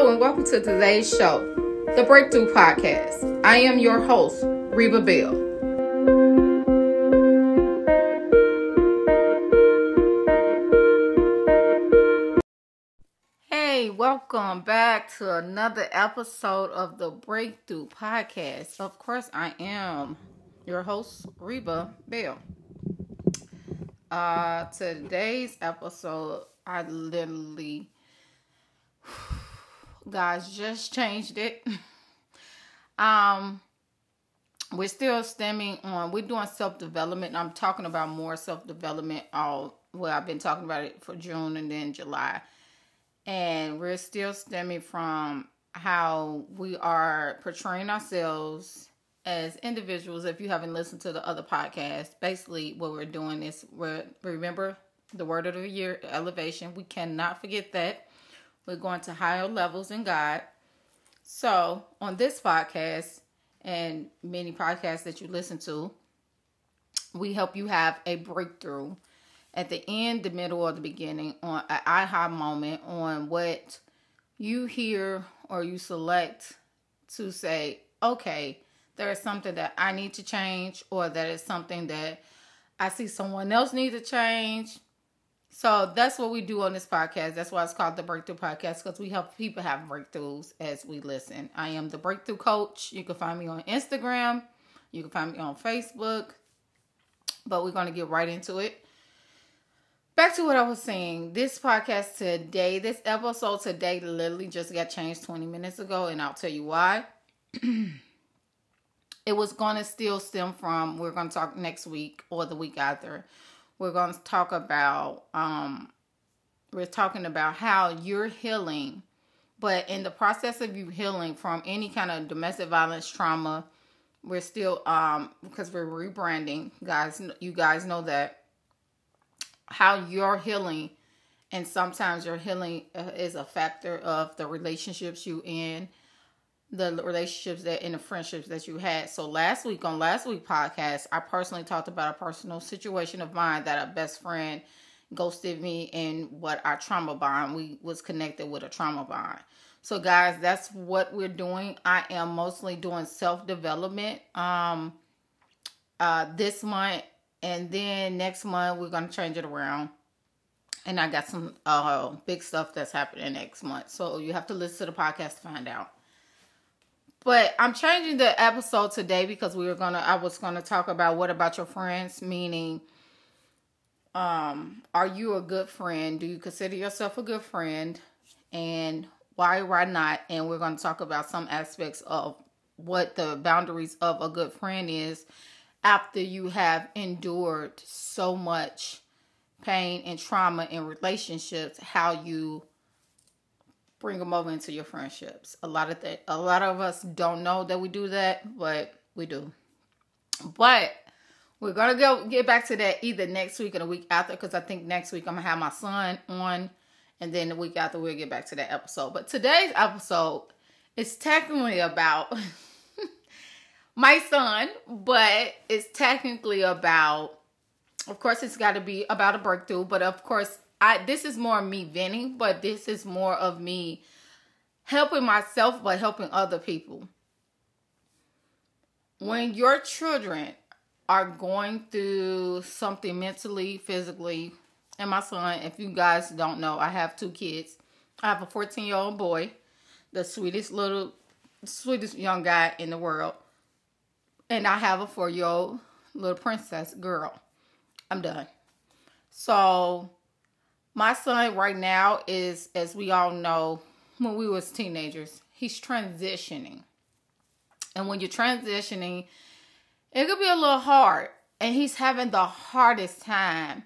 And welcome to today's show, the Breakthrough Podcast. I am your host, Reba Bell. Hey, welcome back to another episode of the Breakthrough Podcast. Of course, I am your host, Reba Bell. Uh, today's episode, I literally guys just changed it. um we're still stemming on we're doing self-development. I'm talking about more self-development all well, I've been talking about it for June and then July. And we're still stemming from how we are portraying ourselves as individuals. If you haven't listened to the other podcast, basically what we're doing is we're remember the word of the year elevation. We cannot forget that we're going to higher levels in God. So, on this podcast and many podcasts that you listen to, we help you have a breakthrough at the end, the middle, or the beginning on an aha moment on what you hear or you select to say, okay, there is something that I need to change, or that is something that I see someone else need to change, so that's what we do on this podcast. That's why it's called the Breakthrough Podcast because we help people have breakthroughs as we listen. I am the Breakthrough Coach. You can find me on Instagram. You can find me on Facebook. But we're going to get right into it. Back to what I was saying. This podcast today, this episode today, literally just got changed 20 minutes ago, and I'll tell you why. it was going to still stem from, we're going to talk next week or the week after we're going to talk about um we're talking about how you're healing but in the process of you healing from any kind of domestic violence trauma we're still um because we're rebranding. Guys you guys know that how you're healing and sometimes your healing uh, is a factor of the relationships you in the relationships that and the friendships that you had. So last week on last week podcast, I personally talked about a personal situation of mine that a best friend ghosted me and what our trauma bond we was connected with a trauma bond. So guys, that's what we're doing. I am mostly doing self-development um uh this month and then next month we're going to change it around. And I got some uh big stuff that's happening next month. So you have to listen to the podcast to find out. But I'm changing the episode today because we were gonna I was gonna talk about what about your friends, meaning um, are you a good friend? Do you consider yourself a good friend? And why why not? And we're gonna talk about some aspects of what the boundaries of a good friend is after you have endured so much pain and trauma in relationships, how you bring them over into your friendships. A lot of that, a lot of us don't know that we do that, but we do. But we're gonna go get back to that either next week or the week after, because I think next week I'm gonna have my son on, and then the week after we'll get back to that episode. But today's episode is technically about my son, but it's technically about, of course, it's got to be about a breakthrough, but of course, I this is more me venting, but this is more of me helping myself but helping other people. When your children are going through something mentally, physically, and my son, if you guys don't know, I have two kids. I have a 14 year old boy, the sweetest little, sweetest young guy in the world. And I have a four year old little princess girl. I'm done. So my son right now is, as we all know, when we was teenagers, he's transitioning. And when you're transitioning, it could be a little hard. And he's having the hardest time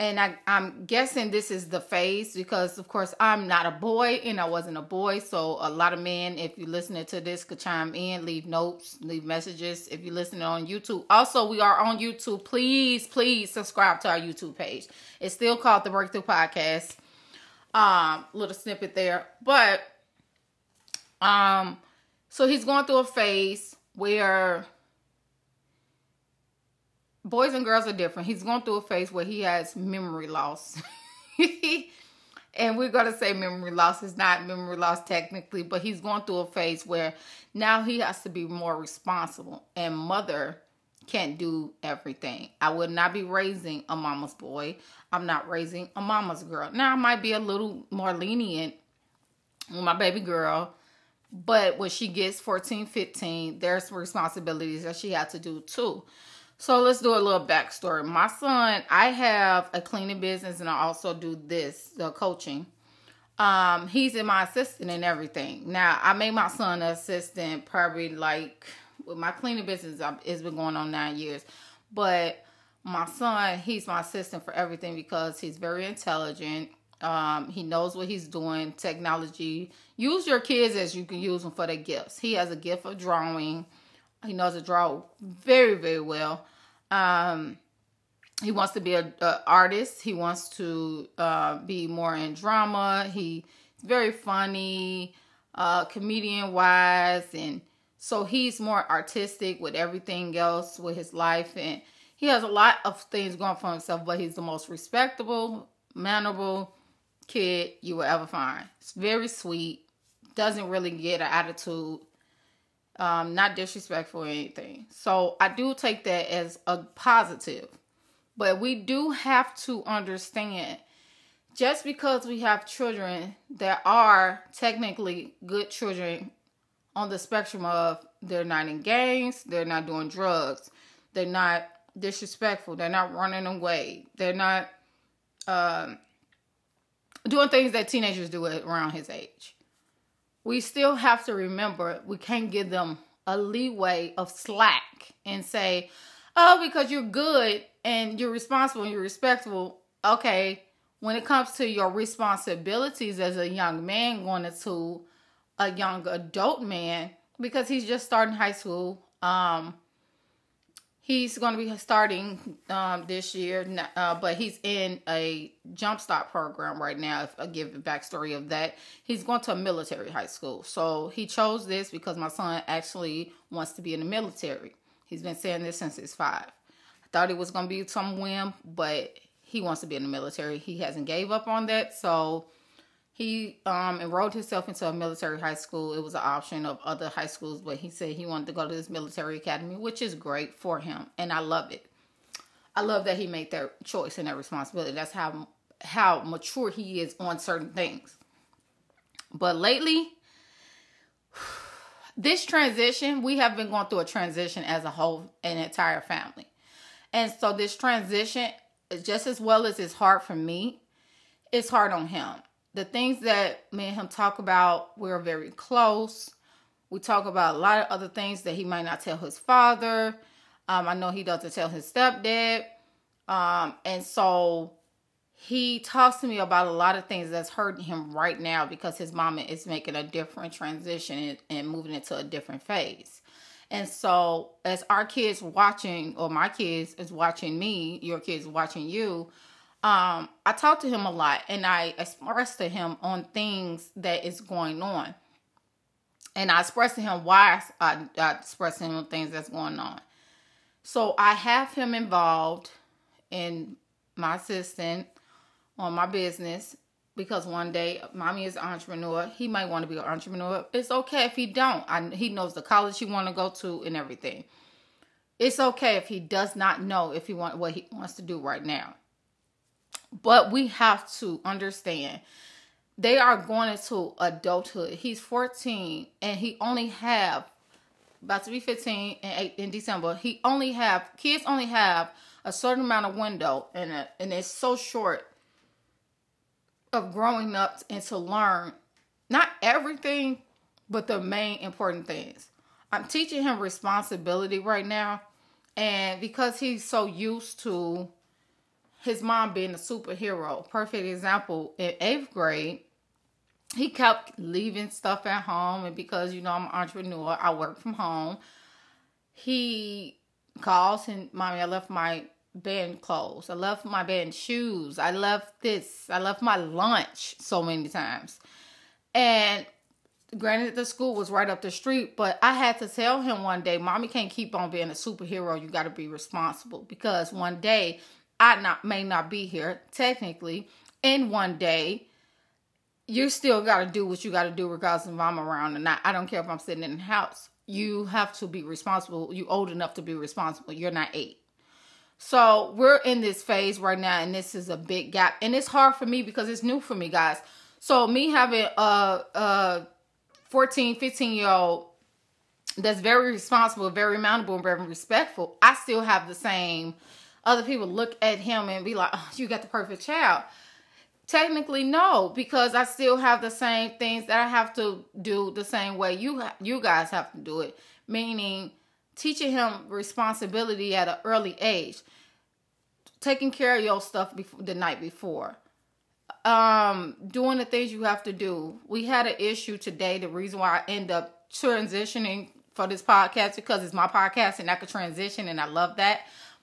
and I, I'm guessing this is the phase because, of course, I'm not a boy and I wasn't a boy. So, a lot of men, if you're listening to this, could chime in, leave notes, leave messages. If you're listening on YouTube, also, we are on YouTube. Please, please subscribe to our YouTube page. It's still called the Breakthrough Podcast. Um, little snippet there, but um, so he's going through a phase where boys and girls are different. He's going through a phase where he has memory loss. and we're gonna say memory loss is not memory loss technically, but he's going through a phase where now he has to be more responsible. And mother can't do everything. I would not be raising a mama's boy. I'm not raising a mama's girl. Now I might be a little more lenient with my baby girl, but when she gets 14, 15, there's responsibilities that she has to do too. So let's do a little backstory. My son, I have a cleaning business and I also do this, the coaching. Um, he's in my assistant and everything. Now I made my son an assistant probably like with my cleaning business it's been going on nine years. But my son, he's my assistant for everything because he's very intelligent. Um, he knows what he's doing. Technology. Use your kids as you can use them for their gifts. He has a gift of drawing. He knows to draw very, very well. Um, he wants to be an artist. He wants to uh, be more in drama. He's very funny, uh, comedian wise, and so he's more artistic with everything else with his life, and he has a lot of things going for himself. But he's the most respectable, mannerable kid you will ever find. It's very sweet. Doesn't really get an attitude um, not disrespectful or anything. So I do take that as a positive. But we do have to understand just because we have children that are technically good children on the spectrum of they're not in gangs, they're not doing drugs, they're not disrespectful, they're not running away, they're not um, doing things that teenagers do around his age we still have to remember we can't give them a leeway of slack and say, oh, because you're good and you're responsible and you're respectful. Okay, when it comes to your responsibilities as a young man going into a young adult man, because he's just starting high school, um, He's going to be starting um, this year, uh, but he's in a jumpstart program right now. If I give the backstory of that, he's going to a military high school. So he chose this because my son actually wants to be in the military. He's been saying this since he's five. I thought it was going to be some whim, but he wants to be in the military. He hasn't gave up on that, so he um, enrolled himself into a military high school. It was an option of other high schools, but he said he wanted to go to this military academy, which is great for him, and I love it. I love that he made that choice and that responsibility. That's how how mature he is on certain things. But lately, this transition, we have been going through a transition as a whole, an entire family. And so this transition, just as well as it's hard for me, it's hard on him the things that me and him talk about, we're very close. We talk about a lot of other things that he might not tell his father. Um, I know he doesn't tell his stepdad. Um, and so he talks to me about a lot of things that's hurting him right now because his mama is making a different transition and, and moving into a different phase. And so, as our kids watching, or my kids is watching me, your kids watching you, um, I talk to him a lot and I express to him on things that is going on. And I express to him why I, I express to him on things that's going on. So I have him involved in my assistant on my business because one day mommy is an entrepreneur. He might want to be an entrepreneur. It's okay if he don't. I, he knows the college he want to go to and everything. It's okay if he does not know if he want what he wants to do right now. But we have to understand they are going into adulthood. He's 14 and he only have about to be 15 in, in December. He only have kids only have a certain amount of window and and it's so short of growing up and to learn not everything but the main important things. I'm teaching him responsibility right now and because he's so used to his mom being a superhero. Perfect example in eighth grade, he kept leaving stuff at home, and because you know I'm an entrepreneur, I work from home. He calls and mommy, I left my bed clothes. I left my bed shoes. I left this. I left my lunch so many times. And granted the school was right up the street, but I had to tell him one day, mommy can't keep on being a superhero. You got to be responsible because one day I not may not be here technically in one day you still got to do what you got to do regardless if I'm around or not. I don't care if I'm sitting in the house. You have to be responsible. You old enough to be responsible. You're not eight. So we're in this phase right now, and this is a big gap, and it's hard for me because it's new for me, guys. So me having a, a 14, 15 year old that's very responsible, very mountable, and very respectful, I still have the same. Other people look at him and be like, oh, "You got the perfect child." Technically, no, because I still have the same things that I have to do the same way you you guys have to do it. Meaning, teaching him responsibility at an early age, taking care of your stuff before, the night before, um, doing the things you have to do. We had an issue today. The reason why I end up transitioning for this podcast because it's my podcast and I could transition and I love that.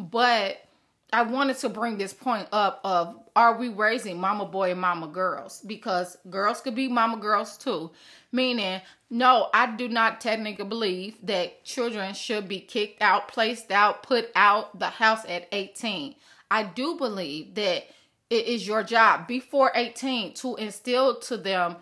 But I wanted to bring this point up of are we raising mama boy and mama girls? Because girls could be mama girls too. Meaning, no, I do not technically believe that children should be kicked out, placed out, put out the house at 18. I do believe that it is your job before 18 to instill to them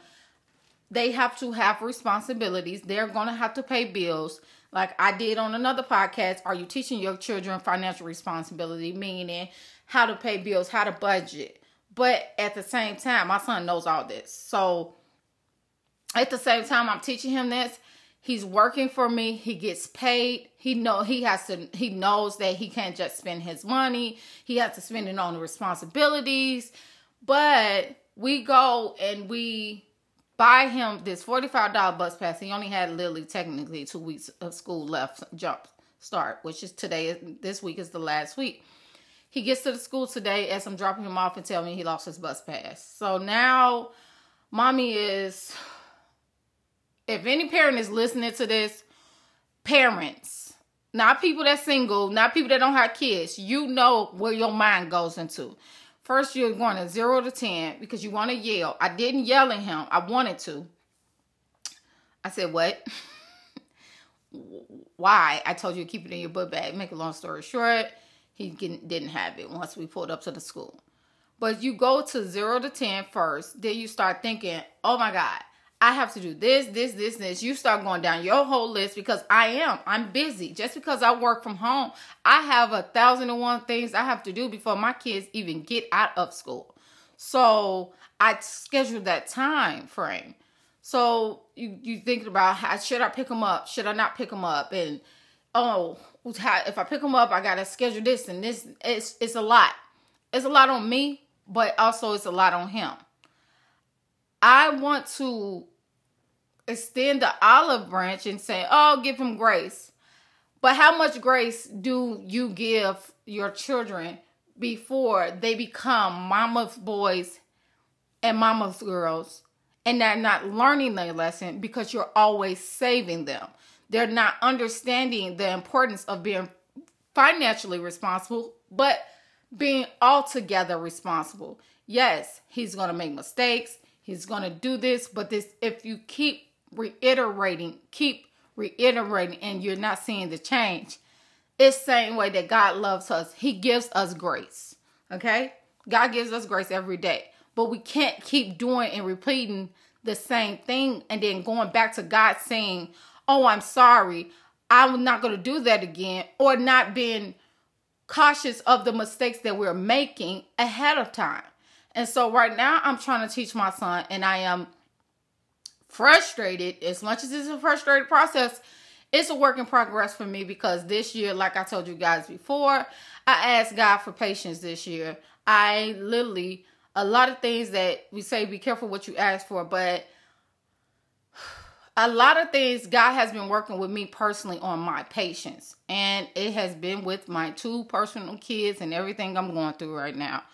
they have to have responsibilities. They're going to have to pay bills. Like I did on another podcast, are you teaching your children financial responsibility, meaning how to pay bills, how to budget? But at the same time, my son knows all this. So at the same time, I'm teaching him this. He's working for me. He gets paid. He know he has to. He knows that he can't just spend his money. He has to spend it on the responsibilities. But we go and we buy him this forty-five dollar bus pass. He only had literally technically two weeks of school left. Jump start, which is today. This week is the last week. He gets to the school today as I'm dropping him off and tell me he lost his bus pass. So now, mommy is if any parent is listening to this, parents, not people that single, not people that don't have kids, you know where your mind goes into. First, you're going to zero to 10 because you want to yell. I didn't yell at him. I wanted to. I said, What? Why? I told you to keep it in your book bag. Make a long story short, he didn't have it once we pulled up to the school. But you go to zero to ten first, then you start thinking, Oh my God, I have to do this, this, this, this. You start going down your whole list because I am. I'm busy. Just because I work from home, I have a thousand and one things I have to do before my kids even get out of school. So I scheduled that time frame. So you you thinking about how should I pick them up? Should I not pick them up? And oh, if I pick them up, I gotta schedule this and this. It's it's a lot. It's a lot on me, but also it's a lot on him. I want to extend the olive branch and say, oh, give him grace. But how much grace do you give your children before they become mama's boys and mama's girls and they're not learning their lesson because you're always saving them? They're not understanding the importance of being financially responsible, but being altogether responsible. Yes, he's going to make mistakes he's going to do this but this if you keep reiterating keep reiterating and you're not seeing the change it's the same way that god loves us. He gives us grace okay? God gives us grace every day but we can't keep doing and repeating the same thing and then going back to god saying oh i'm sorry. I'm not going to do that again or not being cautious of the mistakes that we're making ahead of time and so right now I'm trying to teach my son and I am frustrated as much as it's a frustrated process. It's a work in progress for me because this year, like I told you guys before, I asked God for patience this year. I literally a lot of things that we say be careful what you ask for, but a lot of things God has been working with me personally on my patience. And it has been with my two personal kids and everything I'm going through right now.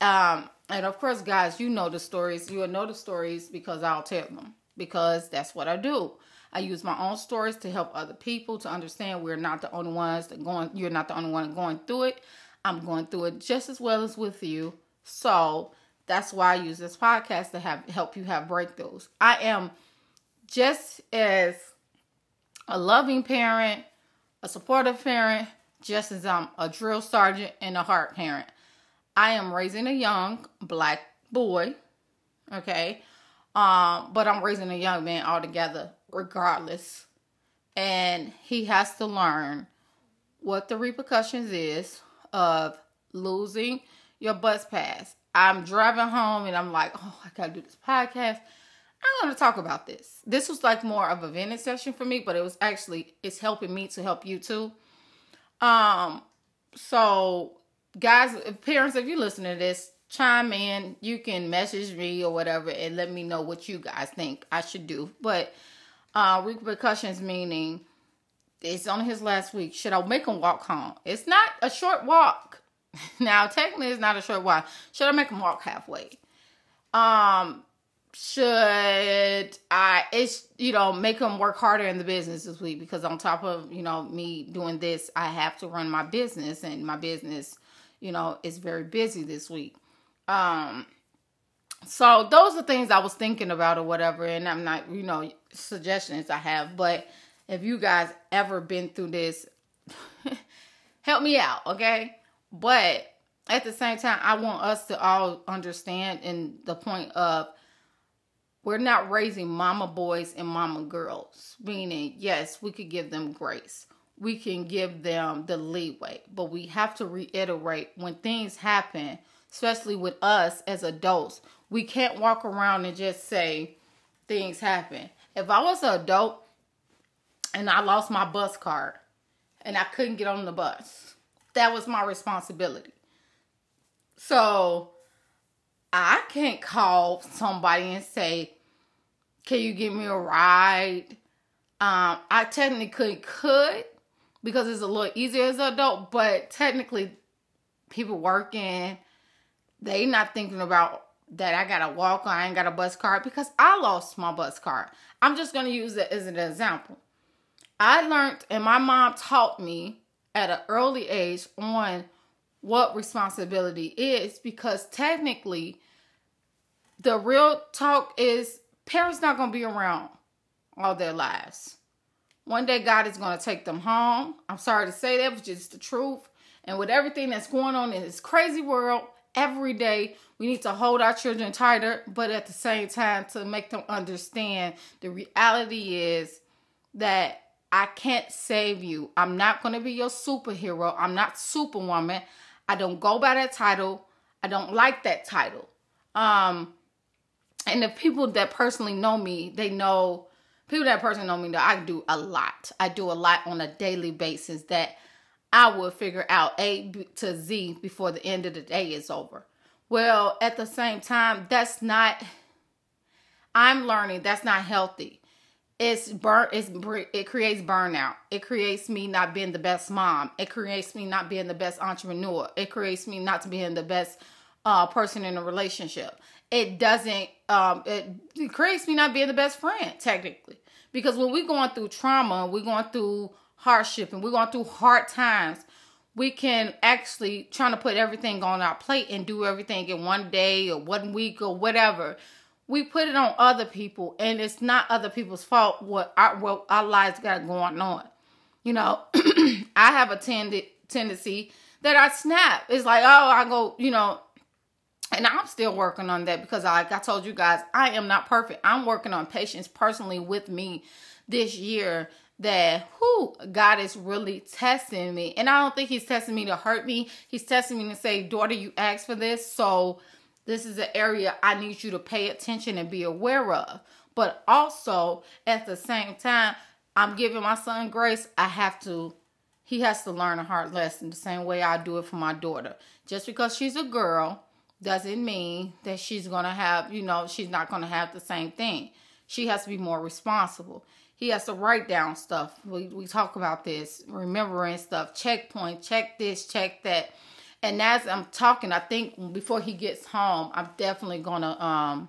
Um, and of course, guys, you know the stories. You will know the stories because I'll tell them because that's what I do. I use my own stories to help other people to understand we're not the only ones that going. You're not the only one going through it. I'm going through it just as well as with you. So that's why I use this podcast to have help you have breakthroughs. I am just as a loving parent, a supportive parent, just as I'm a drill sergeant and a heart parent. I am raising a young black boy, okay, Um, but I'm raising a young man altogether, regardless. And he has to learn what the repercussions is of losing your bus pass. I'm driving home and I'm like, oh, I gotta do this podcast. I'm gonna talk about this. This was like more of a venting session for me, but it was actually it's helping me to help you too. Um, so guys, parents, if you listen to this, chime in. You can message me or whatever and let me know what you guys think I should do. But uh repercussions meaning it's only his last week. Should I make him walk home? It's not a short walk. Now, technically, it's not a short walk. Should I make him walk halfway? Um, should I? It's you know make him work harder in the business this week because on top of you know me doing this, I have to run my business and my business, you know, is very busy this week. Um, so those are things I was thinking about or whatever, and I'm not you know suggestions I have, but if you guys ever been through this, help me out, okay? But at the same time, I want us to all understand in the point of we're not raising mama boys and mama girls, meaning, yes, we could give them grace. We can give them the leeway, but we have to reiterate when things happen, especially with us as adults, we can't walk around and just say things happen. If I was an adult and I lost my bus card and I couldn't get on the bus, that was my responsibility. So I can't call somebody and say, Can you give me a ride? Um, I technically could because it's a little easier as an adult, but technically people working, they not thinking about that I gotta walk or I ain't got a bus card because I lost my bus card. I'm just gonna use it as an example. I learned and my mom taught me at an early age on what responsibility is because technically the real talk is parents not to be around all their lives. One day God is going to take them home. I'm sorry to say that, but just the truth. And with everything that's going on in this crazy world, every day we need to hold our children tighter, but at the same time to make them understand the reality is that I can't save you. I'm not going to be your superhero. I'm not superwoman. I don't go by that title. I don't like that title. Um and the people that personally know me, they know people that personally know me that I do a lot. I do a lot on a daily basis that I will figure out A to Z before the end of the day is over. Well, at the same time, that's not I'm learning that's not healthy. It's burn it's it creates burnout. It creates me not being the best mom. It creates me not being the best entrepreneur. It creates me not being the best uh, person in a relationship it doesn't um it, creates me not being the best friend technically because when we're going through trauma we're going through hardship and we're going through hard times we can actually trying to put everything on our plate and do everything in one day or one week or whatever we put it on other people and it's not other people's fault what our what our lives got going on. You know, I have a tend- tendency that I snap. It's like, oh, I go, you know, and I'm still working on that because like I told you guys, I am not perfect. I'm working on patience personally with me this year that who God is really testing me. And I don't think he's testing me to hurt me. He's testing me to say, daughter, you asked for this. So this is an area I need you to pay attention and be aware of. But also, at the same time, I'm giving my son grace. I have to, he has to learn a hard lesson the same way I do it for my daughter. Just because she's a girl doesn't mean that she's going to have, you know, she's not going to have the same thing. She has to be more responsible. He has to write down stuff. We, we talk about this, remembering stuff, checkpoint, check this, check that and as I'm talking, I think before he gets home, I'm definitely gonna um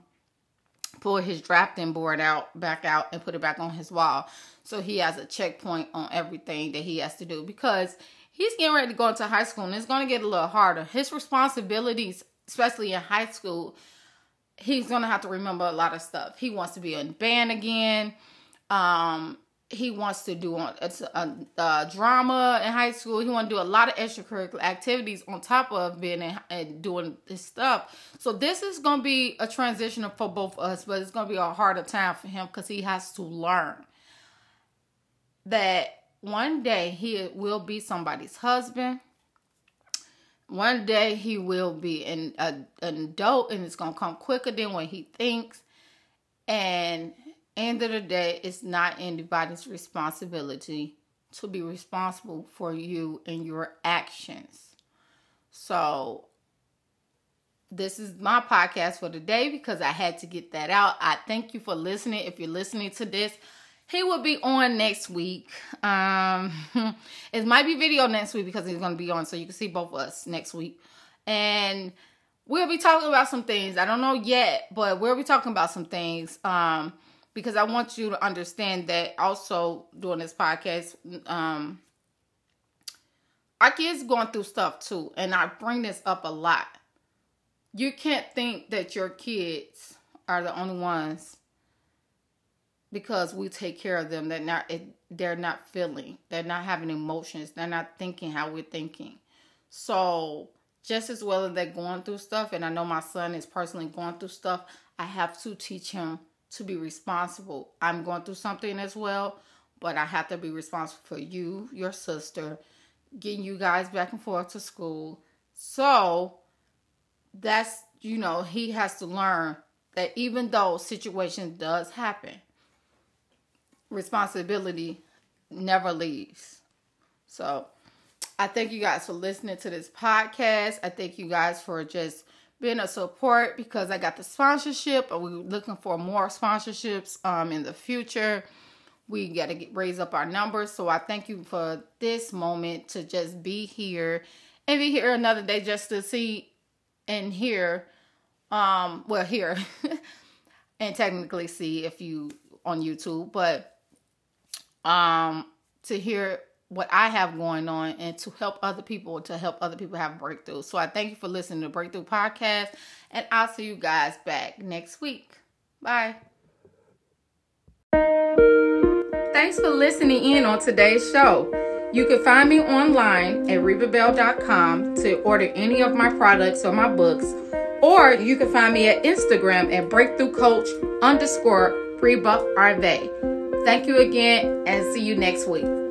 pull his drafting board out back out and put it back on his wall. So he has a checkpoint on everything that he has to do because he's getting ready to go into high school and it's gonna get a little harder. His responsibilities, especially in high school, he's gonna have to remember a lot of stuff. He wants to be in band again. Um, he wants to do on a, a, drama in high school. He want to do a lot of extracurricular activities on top of being in, and doing this stuff. So this is to be a transition for both of us, but it's to be a harder time for him because he has to learn that one day he will be somebody's husband. One day he will be an, a, an adult, and it's going to come quicker than what he thinks. And end of the day, it's not anybody's responsibility to be responsible for you and your actions. So, this is my podcast for today because I had to get that out. I thank you for listening. If you're listening to this, he will be on next week. Um, it might be video next week because he's going to be on, so you can see both of us next week. And we'll be talking about some things. I don't know yet, but we'll be talking about some things. Um, because I want you to understand that also doing this podcast, um, our kids going through stuff too, and I bring this up a lot. You can't think that your kids are the only ones because we take care of them. They're not. They're not feeling. They're not having emotions. They're not thinking how we're thinking. So just as well as they're going through stuff, and I know my son is personally going through stuff. I have to teach him to be responsible. I'm going through something as well, but I have to be responsible for you, your sister, getting you guys back and forth to school. So that's, you know, he has to learn that even though situation does happen, responsibility never leaves. So I thank you guys for listening to this podcast. I thank you guys for just being a support because I got the sponsorship. We're looking for more sponsorships um, in the future. We got to get, raise up our numbers. So I thank you for this moment to just be here and be here another day just to see and hear. Um, well, here and technically see if you on YouTube, but um, to hear what I have going on and to help other people, to help other people have breakthroughs. So I thank you for listening to Breakthrough Podcast, and I'll see you guys back next week. Bye. Thanks for listening in on today's show. You can find me online at rebabell.com to order any of my products or my books, or you can find me at Instagram at breakthroughcoach underscore Reba Arve. Thank you again and see you next week.